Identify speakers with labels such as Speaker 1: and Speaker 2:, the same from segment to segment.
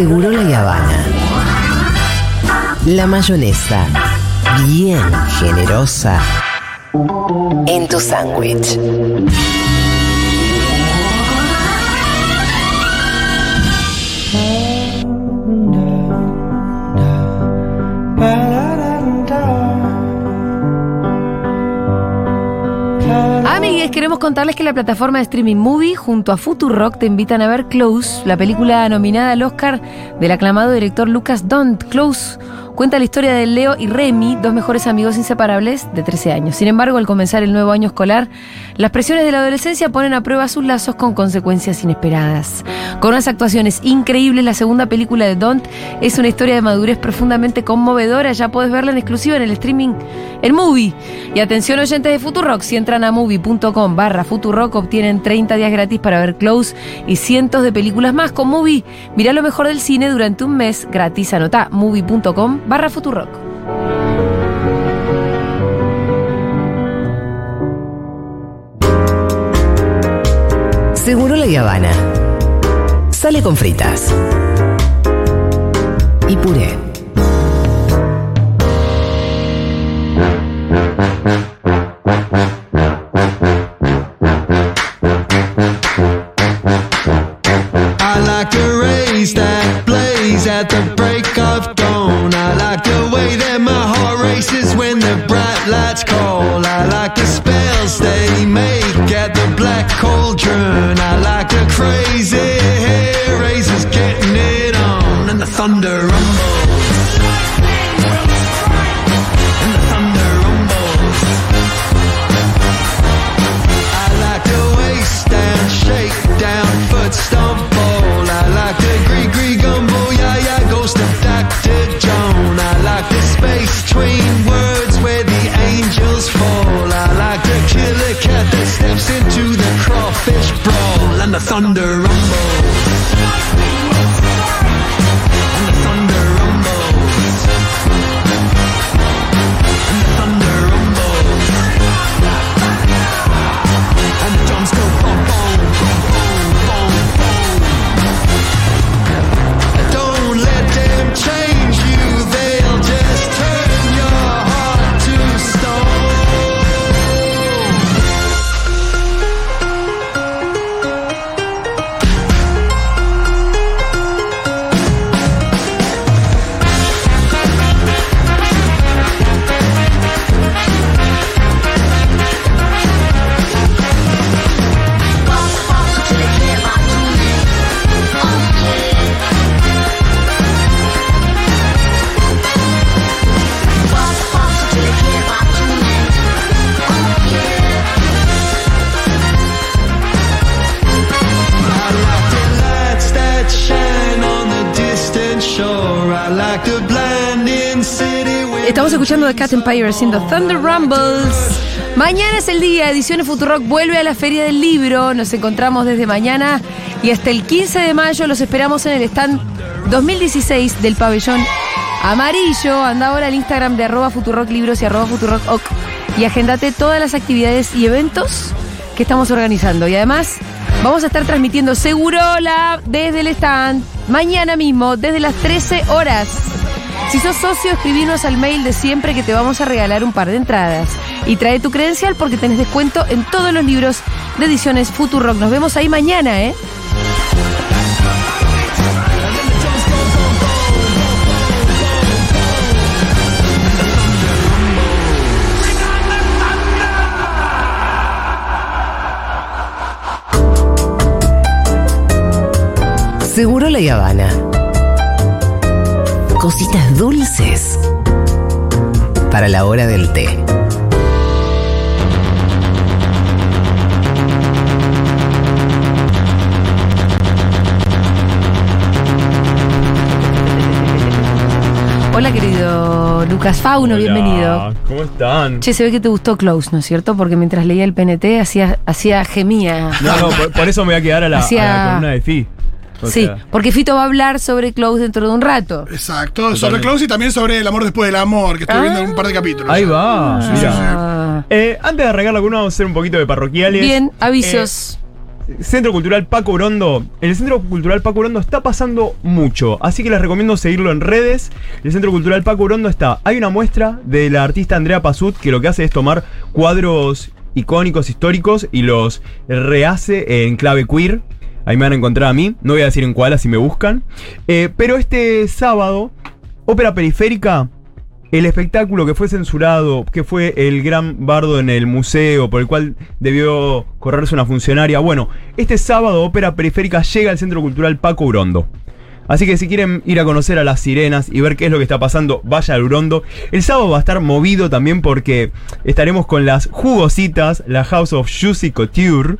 Speaker 1: Seguro la Habana. La mayonesa, bien generosa, en tu sándwich.
Speaker 2: Queremos contarles que la plataforma de streaming Movie junto a Futurock te invitan a ver Close, la película nominada al Oscar del aclamado director Lucas Don't. Close cuenta la historia de Leo y Remy, dos mejores amigos inseparables de 13 años. Sin embargo, al comenzar el nuevo año escolar, las presiones de la adolescencia ponen a prueba sus lazos con consecuencias inesperadas. Con unas actuaciones increíbles, la segunda película de Don't es una historia de madurez profundamente conmovedora. Ya puedes verla en exclusiva en el streaming en Movie. Y atención oyentes de Futurock, si entran a movie.com barra Futurock obtienen 30 días gratis para ver Close y cientos de películas más con Movie. Mira lo mejor del cine durante un mes gratis. Anota movie.com barra Futurock.
Speaker 1: Seguro la Habana. Sale con fritas. Y puré.
Speaker 2: Estamos escuchando The Cat Empire haciendo Thunder Rumbles. Mañana es el día, Ediciones Futurock vuelve a la Feria del Libro. Nos encontramos desde mañana y hasta el 15 de mayo. Los esperamos en el stand 2016 del pabellón amarillo. Anda ahora al Instagram de arroba Futurock y arroba Futurock Oc y agendate todas las actividades y eventos que estamos organizando. Y además vamos a estar transmitiendo Segurola desde el stand mañana mismo, desde las 13 horas. Si sos socio, escribinos al mail de siempre que te vamos a regalar un par de entradas. Y trae tu credencial porque tenés descuento en todos los libros de ediciones Futurock. Nos vemos ahí mañana, ¿eh?
Speaker 1: Seguro la Habana. Cositas dulces para la hora del té.
Speaker 2: Hola, querido Lucas Fauno,
Speaker 3: Hola,
Speaker 2: bienvenido.
Speaker 3: ¿Cómo están?
Speaker 2: Che, se ve que te gustó Close, ¿no es cierto? Porque mientras leía el PNT hacía, hacía gemía.
Speaker 3: No, no, por, por eso me voy a quedar a la, a
Speaker 2: Hacía-
Speaker 3: la columna de Fi. O
Speaker 2: sí,
Speaker 3: sea,
Speaker 2: porque Fito va a hablar sobre Close dentro de un rato.
Speaker 4: Exacto, sobre. Close y también sobre el amor después del amor, que estoy
Speaker 2: Ah.
Speaker 4: viendo en un par de capítulos.
Speaker 3: Ahí va,
Speaker 4: Sí,
Speaker 3: mira.
Speaker 4: sí.
Speaker 2: Ah,
Speaker 3: Eh, antes de arrancar la vamos a hacer un poquito de parroquiales.
Speaker 2: Bien, avisos.
Speaker 3: Eh, Centro Cultural Paco Brondo. En el Centro Cultural Paco Brondo está pasando mucho, así que les recomiendo seguirlo en redes. El Centro Cultural Paco Brondo está. Hay una muestra de la artista Andrea Pazut que lo que hace es tomar cuadros icónicos, históricos y los rehace en clave queer. Ahí me van a encontrar a mí. No voy a decir en cuál, así me buscan. Eh, pero este sábado, Ópera Periférica el espectáculo que fue censurado, que fue el gran bardo en el museo, por el cual debió correrse una funcionaria. Bueno, este sábado Ópera Periférica llega al Centro Cultural Paco Urondo. Así que si quieren ir a conocer a las sirenas y ver qué es lo que está pasando, vaya al Urondo. El sábado va a estar movido también porque estaremos con las jugositas, la House of Juicy Couture,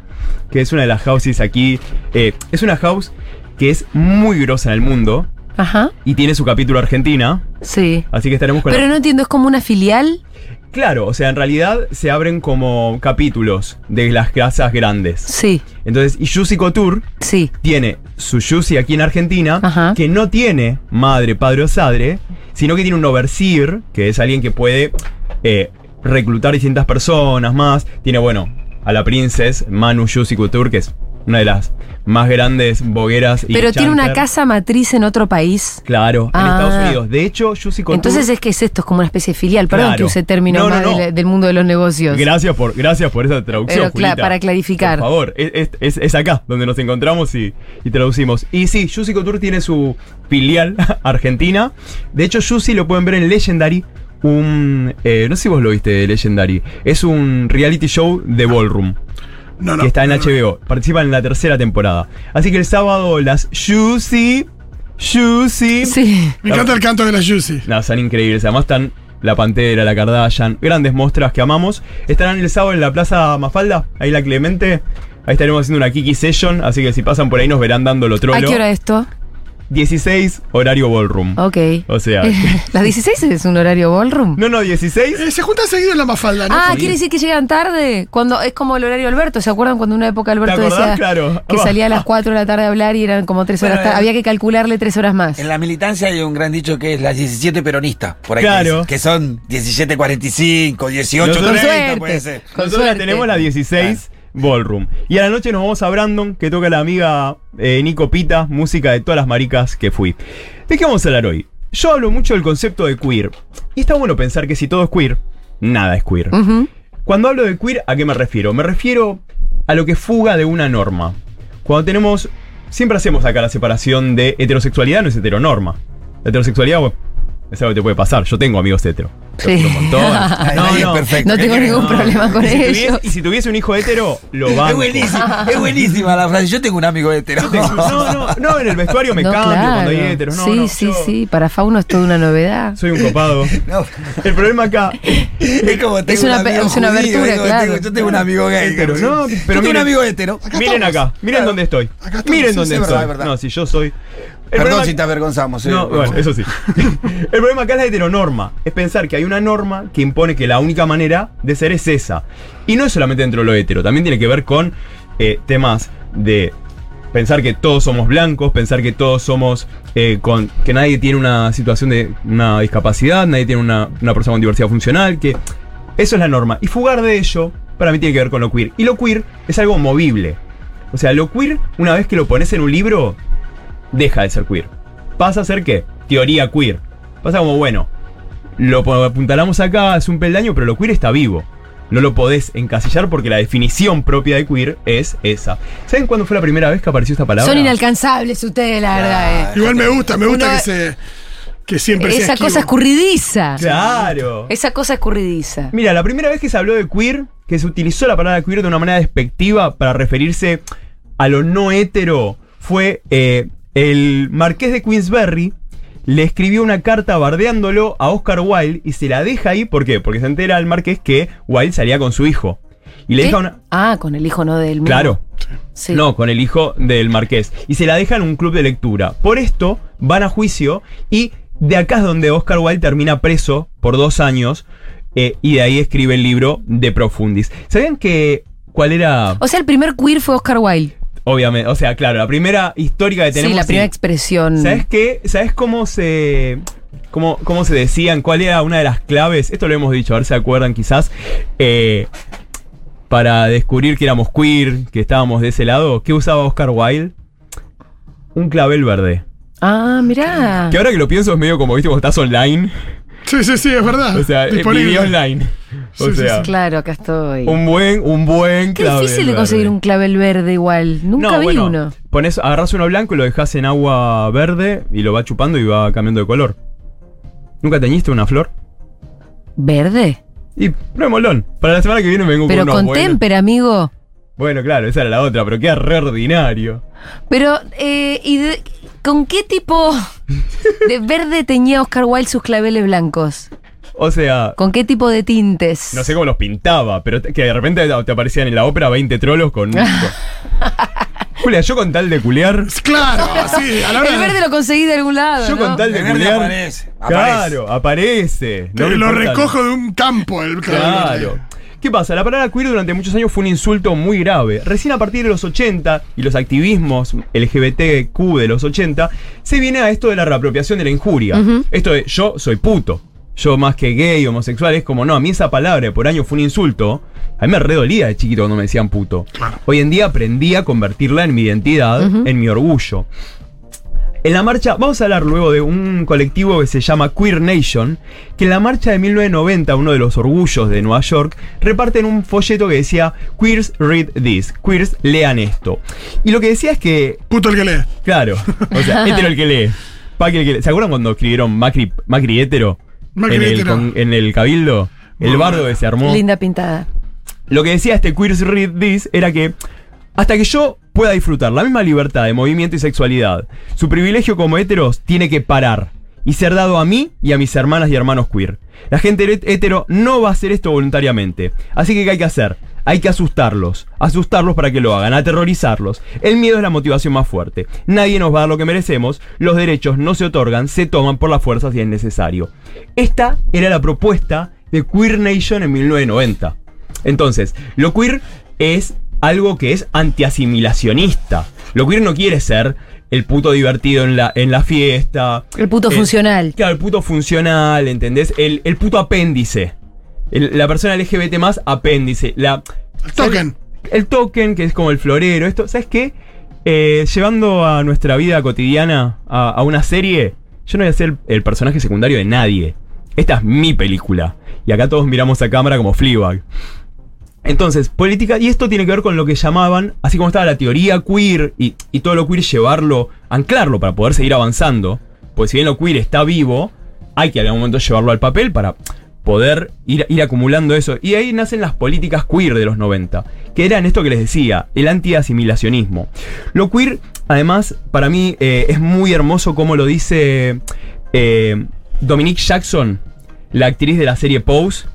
Speaker 3: que es una de las houses aquí. eh, es una house que es muy grosa en el mundo
Speaker 2: Ajá.
Speaker 3: y tiene su capítulo Argentina.
Speaker 2: Sí.
Speaker 3: Así que estaremos con
Speaker 2: Pero
Speaker 3: la-
Speaker 2: no entiendo, ¿es como una filial?
Speaker 3: Claro, o sea, en realidad se abren como capítulos de las casas grandes.
Speaker 2: Sí,
Speaker 3: Entonces, y Juicy Couture
Speaker 2: sí.
Speaker 3: tiene su Juicy aquí en Argentina,
Speaker 2: Ajá.
Speaker 3: que no tiene madre, padre o sadre, sino que tiene un overseer, que es alguien que puede eh, reclutar distintas personas más. Tiene, bueno, a la princess Manu Juicy Couture, que es una de las más grandes bogueras. y
Speaker 2: Pero tiene una casa matriz en otro país.
Speaker 3: Claro, en
Speaker 2: Ah.
Speaker 3: Estados Unidos. De hecho, Juicy Couture.
Speaker 2: Entonces es que es esto, es como una especie de filial. Perdón
Speaker 3: Claro.
Speaker 2: que use términos
Speaker 3: No, no,
Speaker 2: más
Speaker 3: no.
Speaker 2: del, del mundo de los negocios.
Speaker 3: Gracias por, gracias por esa traducción.
Speaker 2: Pero,
Speaker 3: Julita.
Speaker 2: para clarificar.
Speaker 3: Por favor, es, es- es- es acá donde nos encontramos y, y traducimos. Y sí, Juicy Couture tiene su filial argentina. De hecho, Juicy lo pueden ver en Legendary. Un. eh, no sé si vos lo viste de Legendary. Es un reality show de Ballroom.
Speaker 4: No, no.
Speaker 3: que está en. HBO. Participa en la tercera temporada. Así que el sábado las Juicy. Juicy.
Speaker 2: Sí.
Speaker 4: Me encanta el canto de la Juicy.
Speaker 3: No, son increíbles. Además están La Pantera, La Kardashian, grandes mostras que amamos. Estarán el sábado en la Plaza Mafalda, ahí la Clemente. Ahí estaremos haciendo una Kiki Session, así que si pasan por ahí nos verán dándolo trolo.
Speaker 2: ¿A qué hora esto?
Speaker 3: 16, horario ballroom.
Speaker 2: Ok.
Speaker 3: O sea,
Speaker 2: ¿Las 16 es un horario ballroom?
Speaker 3: no, no, 16.
Speaker 4: Eh, se juntan seguido en la Mafalda, ¿no?
Speaker 2: Ah,
Speaker 3: Sí.
Speaker 2: quiere decir que llegan tarde. Cuando es como el horario Alberto. ¿Se acuerdan cuando en una época Alberto decía
Speaker 3: Claro.
Speaker 2: que salía a las 4 de la tarde a hablar y eran como 3 horas
Speaker 5: Bueno,
Speaker 2: tarde? Había que calcularle 3 horas más.
Speaker 5: En la militancia hay un gran dicho que es las 17 peronistas, por ahí
Speaker 3: Claro.
Speaker 5: que, son 17.45, 18,
Speaker 3: Nosotros-
Speaker 2: Con
Speaker 5: 30,
Speaker 2: suerte.
Speaker 5: puede ser.
Speaker 2: Con
Speaker 3: Nosotros
Speaker 2: suerte.
Speaker 3: tenemos la 16 Ballroom. Y a la noche nos vamos a Brandon, que toca la amiga eh, Nico Pita, música de todas las maricas que fui. ¿De qué vamos a hablar hoy? Yo hablo mucho del concepto de queer. Y está bueno pensar que si todo es queer, nada es queer. Cuando hablo de queer, ¿a qué me refiero? Me refiero a lo que fuga de una norma. Cuando tenemos. Siempre hacemos acá la separación de heterosexualidad, no es heteronorma. La heterosexualidad, bueno, es algo que te puede pasar. Yo tengo amigos hetero.
Speaker 2: Sí.
Speaker 3: Un montón.
Speaker 5: Es perfecto.
Speaker 2: No
Speaker 5: ¿Qué
Speaker 2: tengo ningún problema con
Speaker 3: y si,
Speaker 2: ello.
Speaker 3: tuviese, y si tuviese un hijo hetero, lo banco.
Speaker 5: Es buenísima, es buenísima la frase. Yo tengo un amigo hetero.
Speaker 3: No, no, no, en el vestuario me
Speaker 2: No,
Speaker 3: cambio
Speaker 2: claro.
Speaker 3: cuando hay heteros. No,
Speaker 2: sí,
Speaker 3: no,
Speaker 2: sí,
Speaker 3: yo
Speaker 2: sí. Para Fauno es toda una novedad.
Speaker 3: Soy un copado.
Speaker 5: No,
Speaker 3: El problema acá.
Speaker 5: es como tengo
Speaker 2: Es una
Speaker 5: un amigo
Speaker 2: es una
Speaker 5: judío,
Speaker 2: claro.
Speaker 5: tengo- yo tengo un amigo gay.
Speaker 3: Hetero, no, pero
Speaker 5: yo tengo un amigo hetero.
Speaker 3: Miren acá, miren
Speaker 4: Claro.
Speaker 3: dónde estoy.
Speaker 4: Acá estamos,
Speaker 3: miren dónde estoy.
Speaker 5: verdad, es verdad.
Speaker 3: No, si yo soy.
Speaker 5: Perdón si te avergonzamos. eh.
Speaker 3: No, bueno, eso sí. El problema acá es la heteronorma. Es pensar que hay una norma que impone que la única manera de ser es esa. Y no es solamente dentro de lo hetero, también tiene que ver con eh, temas de pensar que todos somos blancos, pensar que todos somos eh, con. que nadie tiene una situación de una discapacidad, nadie tiene una, una persona con diversidad funcional, que. Eso es la norma. Y fugar de ello, para mí tiene que ver con lo queer. Y lo queer es algo movible. O sea, lo queer, una vez que lo pones en un libro, deja de ser queer. Pasa a ser qué? Teoría queer. Pasa como, bueno, lo apuntalamos acá, es un peldaño, pero lo queer está vivo. No lo podés encasillar porque la definición propia de queer es esa. ¿Saben cuándo fue la primera vez que apareció esta palabra?
Speaker 2: Son inalcanzables ustedes, la verdad. eh.
Speaker 4: Igual me gusta, me gusta
Speaker 2: Uno-
Speaker 4: que se. que siempre sea
Speaker 2: Esa cosa escurridiza.
Speaker 3: Claro.
Speaker 2: Esa cosa escurridiza.
Speaker 3: Mira, la primera vez que se habló de queer, que se utilizó la palabra queer de una manera despectiva para referirse a lo no hetero, fue eh, el marqués de Queensberry. Le escribió una carta bardeándolo a Oscar Wilde y se la deja ahí. ¿Por qué? Porque se entera el marqués que Wilde salía con su hijo. Y le
Speaker 2: ¿Qué?
Speaker 3: deja una.
Speaker 2: Ah, con el hijo no del mismo.
Speaker 3: Claro.
Speaker 2: Sí.
Speaker 3: No, con el hijo del marqués. Y se la deja en un club de lectura. Por esto van a juicio y de acá es donde Oscar Wilde termina preso por dos años eh, y de ahí escribe el libro De Profundis. ¿Sabían que cuál era?
Speaker 2: O sea, el primer queer fue Oscar Wilde.
Speaker 3: Obviamente, o sea, claro, la primera histórica que tenemos.
Speaker 2: sí, la primera
Speaker 3: sí.
Speaker 2: expresión.
Speaker 3: ¿Sabes qué? ¿Sabes cómo se cómo, cómo se decían? ¿Cuál era una de las claves? Esto lo hemos dicho, a ver si se acuerdan quizás. Eh, para descubrir que éramos queer, que estábamos de ese lado, ¿qué usaba Oscar Wilde? Un clavel verde.
Speaker 2: Ah, mirá.
Speaker 3: Que ahora que lo pienso es medio como, viste, cuando estás online.
Speaker 4: Sí, sí, sí, es verdad.
Speaker 3: O sea, eh,
Speaker 4: Disponible.
Speaker 3: online. O
Speaker 4: Sí,
Speaker 2: Claro, acá estoy.
Speaker 3: un buen, un buen
Speaker 2: Qué
Speaker 3: clavel
Speaker 2: difícil de
Speaker 3: verde.
Speaker 2: conseguir un clavel verde igual. Nunca
Speaker 3: No,
Speaker 2: vi
Speaker 3: bueno,
Speaker 2: uno.
Speaker 3: Pones, agarrás uno blanco y lo dejas en agua verde y lo va chupando y va cambiando de color. ¿Nunca teñiste una flor?
Speaker 2: ¿Verde?
Speaker 3: Y pruébemoslo. Para la semana que viene me vengo
Speaker 2: Pero
Speaker 3: con unos
Speaker 2: con témpera, amigo.
Speaker 3: Bueno, claro, esa era la otra, pero queda re ordinario.
Speaker 2: Pero, eh, ¿y de- con qué tipo de verde teñía Oscar Wilde sus claveles blancos?
Speaker 3: O sea,
Speaker 2: ¿Con qué tipo de tintes?
Speaker 3: no sé cómo los pintaba, pero que de repente te aparecían en la ópera 20 trolos con... Julia, yo con tal de culear...
Speaker 4: Claro, sí, a la hora
Speaker 2: El
Speaker 4: de-
Speaker 2: verde lo conseguí de algún lado.
Speaker 3: Yo
Speaker 2: ¿no?
Speaker 3: con tal de culear...
Speaker 5: aparece,
Speaker 3: Claro, aparece.
Speaker 4: Te
Speaker 3: No
Speaker 4: lo
Speaker 3: importa
Speaker 4: recojo de un campo el
Speaker 3: Claro. ¿Qué pasa? La palabra queer durante muchos años fue un insulto muy grave. Recién a partir de los 80 y los activismos LGBTQ de los 80, se viene a esto de la reapropiación de la injuria. Esto de yo soy puto. Yo más que gay, homosexual, es como, no, a mí esa palabra por año fue un insulto. A mí me redolía de chiquito cuando me decían puto. Hoy en día aprendí a convertirla en mi identidad, en mi orgullo. En la marcha, vamos a hablar luego de un colectivo que se llama Queer Nation, que en la marcha de 1990, uno de los orgullos de Nueva York, reparten un folleto que decía Queers read this, queers lean esto. Y lo que decía es que,
Speaker 4: Puto el que lee.
Speaker 3: claro, o sea, hetero el que lee. Paqui el que lee. ¿Se acuerdan cuando escribieron Macri, Macri hetero?
Speaker 4: Macri
Speaker 3: en, el,
Speaker 4: hetero.
Speaker 3: con- en el cabildo. El bardo que se armó.
Speaker 2: Linda pintada.
Speaker 3: Lo que decía este Queers Read This era que hasta que yo pueda disfrutar la misma libertad de movimiento y sexualidad, su privilegio como heteros tiene que parar y ser dado a mí y a mis hermanas y hermanos queer. La gente het- hetero no va a hacer esto voluntariamente. Así que ¿qué hay que hacer? Hay que asustarlos. Asustarlos para que lo hagan, aterrorizarlos. El miedo es la motivación más fuerte. Nadie nos va a dar lo que merecemos. Los derechos no se otorgan, se toman por las fuerzas si es necesario. Esta era la propuesta de Queer Nation en 1990. Entonces, lo queer es algo que es antiasimilacionista. Lo queer no quiere ser el puto divertido en la, en la fiesta.
Speaker 2: El puto
Speaker 3: Eh,
Speaker 2: funcional.
Speaker 3: Claro, el puto funcional, ¿entendés? El, el puto apéndice. El- la persona LGBT más apéndice. La,
Speaker 4: El token.
Speaker 3: el token, que es como el florero. Esto, ¿sabes qué? Eh, llevando a nuestra vida cotidiana a, a una serie, yo no voy a ser el personaje secundario de nadie. Esta es mi película. Y acá todos miramos a cámara como Fleabag. Entonces, política, y esto tiene que ver con lo que llamaban, así como estaba la teoría queer y, y todo lo queer llevarlo, anclarlo para poder seguir avanzando. Pues si bien lo queer está vivo, hay que en algún momento llevarlo al papel para poder ir, ir acumulando eso. Y ahí nacen las políticas queer de los 90, que eran esto que les decía, el anti-asimilacionismo. Lo queer, además, para mí eh, es muy hermoso como lo dice eh, Dominique Jackson, la actriz de la serie Pose,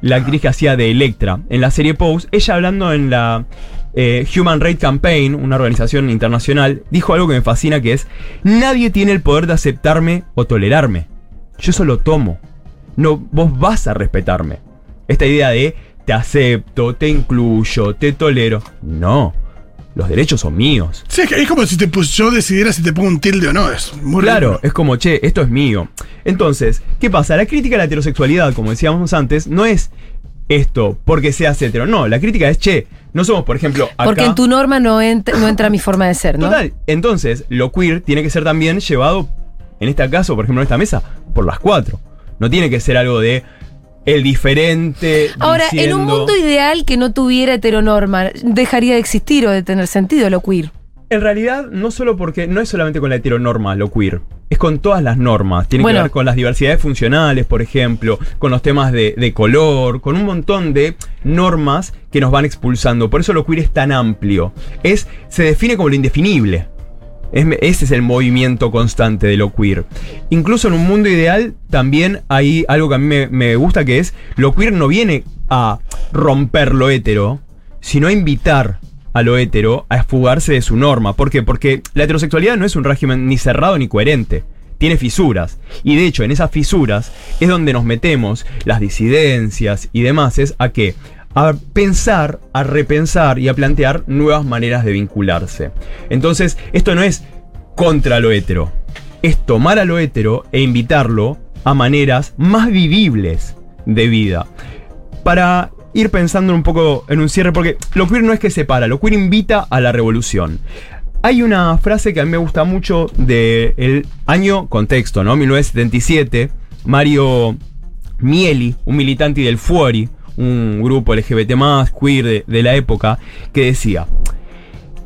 Speaker 3: la actriz que hacía de Electra en la serie Pose, ella hablando en la eh, Human Rights Campaign, una organización internacional, dijo algo que me fascina que es, nadie tiene el poder de aceptarme o tolerarme. Yo eso lo tomo. No, vos vas a respetarme. Esta idea de te acepto, te incluyo, te tolero. No. Los derechos son míos.
Speaker 4: Sí, es, que es como si te pus- yo decidiera si te pongo un tilde o no. Es muy
Speaker 3: Claro,
Speaker 4: ridículo.
Speaker 3: es como, che, esto es mío. Entonces, ¿qué pasa? La crítica a la heterosexualidad, como decíamos antes, no es esto porque seas hetero. No, la crítica es, che, no somos, por ejemplo, acá.
Speaker 2: Porque en tu norma no, ent- no entra mi forma de ser, ¿no?
Speaker 3: Total. Entonces, lo queer tiene que ser también llevado, en este caso, por ejemplo, en esta mesa, por las cuatro. No tiene que ser algo de el diferente.
Speaker 2: Ahora, en un mundo ideal que no tuviera heteronorma, dejaría de existir o de tener sentido lo queer.
Speaker 3: En realidad, no solo porque no es solamente con la heteronorma lo queer, es con todas las normas. Tiene
Speaker 2: Bueno.
Speaker 3: que ver con las diversidades funcionales, por ejemplo, con los temas de, de color, con un montón de normas que nos van expulsando. Por eso lo queer es tan amplio. Es, se define como lo indefinible. Es- ese es el movimiento constante de lo queer. Incluso en un mundo ideal también hay algo que a mí me, gusta que es, lo queer no viene a romper lo hetero, sino a invitar a lo hetero a fugarse de su norma. ¿Por qué? Porque la heterosexualidad no es un régimen ni cerrado ni coherente. Tiene fisuras. Y de hecho, en esas fisuras es donde nos metemos las disidencias y demás. Es a qué? A pensar, a repensar y a plantear nuevas maneras de vincularse. Entonces, esto no es contra lo hetero. Es tomar a lo hetero e invitarlo a maneras más vivibles de vida. Para ir pensando un poco en un cierre, porque lo queer no es que separa, lo queer invita a la revolución. Hay una frase que a mí me gusta mucho del año contexto, ¿no? 1977. Mario Mieli, un militante del Fuori, un grupo LGBT queer de, la época, que decía.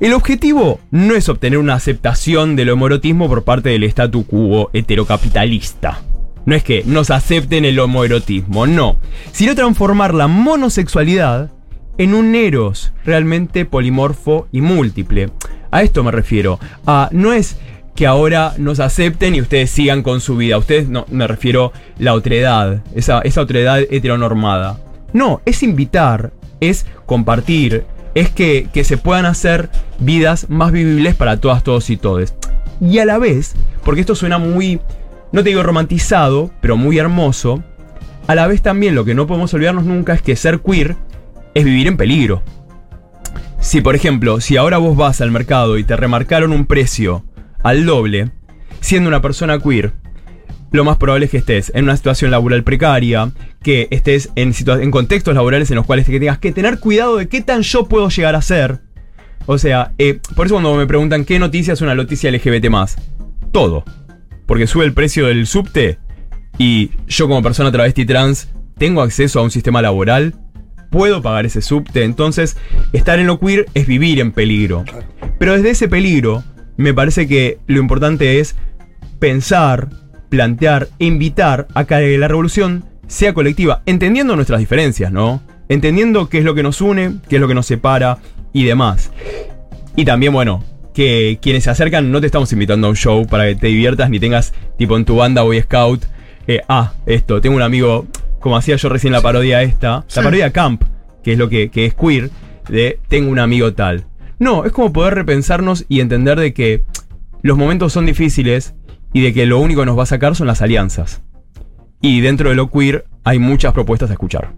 Speaker 3: El objetivo no es obtener una aceptación del homoerotismo por parte del statu quo heterocapitalista. No es que nos acepten el homoerotismo, no. Sino transformar la monosexualidad en un eros realmente polimorfo y múltiple. A esto me refiero. A, no es que ahora nos acepten y ustedes sigan con su vida. Ustedes no, me refiero la otredad, esa, esa otredad heteronormada. No, es invitar, es compartir, es que, que se puedan hacer vidas más vivibles para todas, todos y todes. Y a la vez, porque esto suena muy, no te digo romantizado, pero muy hermoso, a la vez también lo que no podemos olvidarnos nunca es que ser queer es vivir en peligro. Si por ejemplo, si ahora vos vas al mercado y te remarcaron un precio al doble, siendo una persona queer, lo más probable es que estés en una situación laboral precaria, que estés en, en contextos laborales en los cuales te tengas que tener cuidado de qué tan yo puedo llegar a ser. O sea, eh, por eso cuando me preguntan qué noticia es una noticia LGBT todo. Porque sube el precio del subte y yo como persona travesti trans tengo acceso a un sistema laboral, puedo pagar ese subte, entonces estar en lo queer es vivir en peligro. Pero desde ese peligro, me parece que lo importante es pensar, plantear, invitar a que la revolución sea colectiva, entendiendo nuestras diferencias, ¿no? Entendiendo qué es lo que nos une, qué es lo que nos separa y demás. Y también, bueno, que quienes se acercan no te estamos invitando a un show para que te diviertas ni tengas, tipo en tu banda Boy Scout, eh, ah, esto, tengo un amigo, como hacía yo recién la parodia esta, la parodia Camp, que es lo que, que es queer, de tengo un amigo tal. No, es como poder repensarnos y entender de que los momentos son difíciles y de que lo único que nos va a sacar son las alianzas. Y dentro de lo queer hay muchas propuestas a escuchar.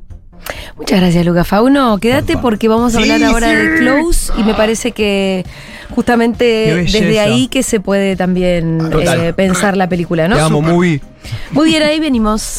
Speaker 2: Muchas gracias, Luca Fauno. Quédate porque vamos a
Speaker 3: Sí,
Speaker 2: hablar ahora
Speaker 3: sí.
Speaker 2: de Close y me parece que justamente desde ahí que se puede también eh, pensar la película, ¿no?
Speaker 3: Te amo, movie.
Speaker 2: Muy bien, ahí venimos.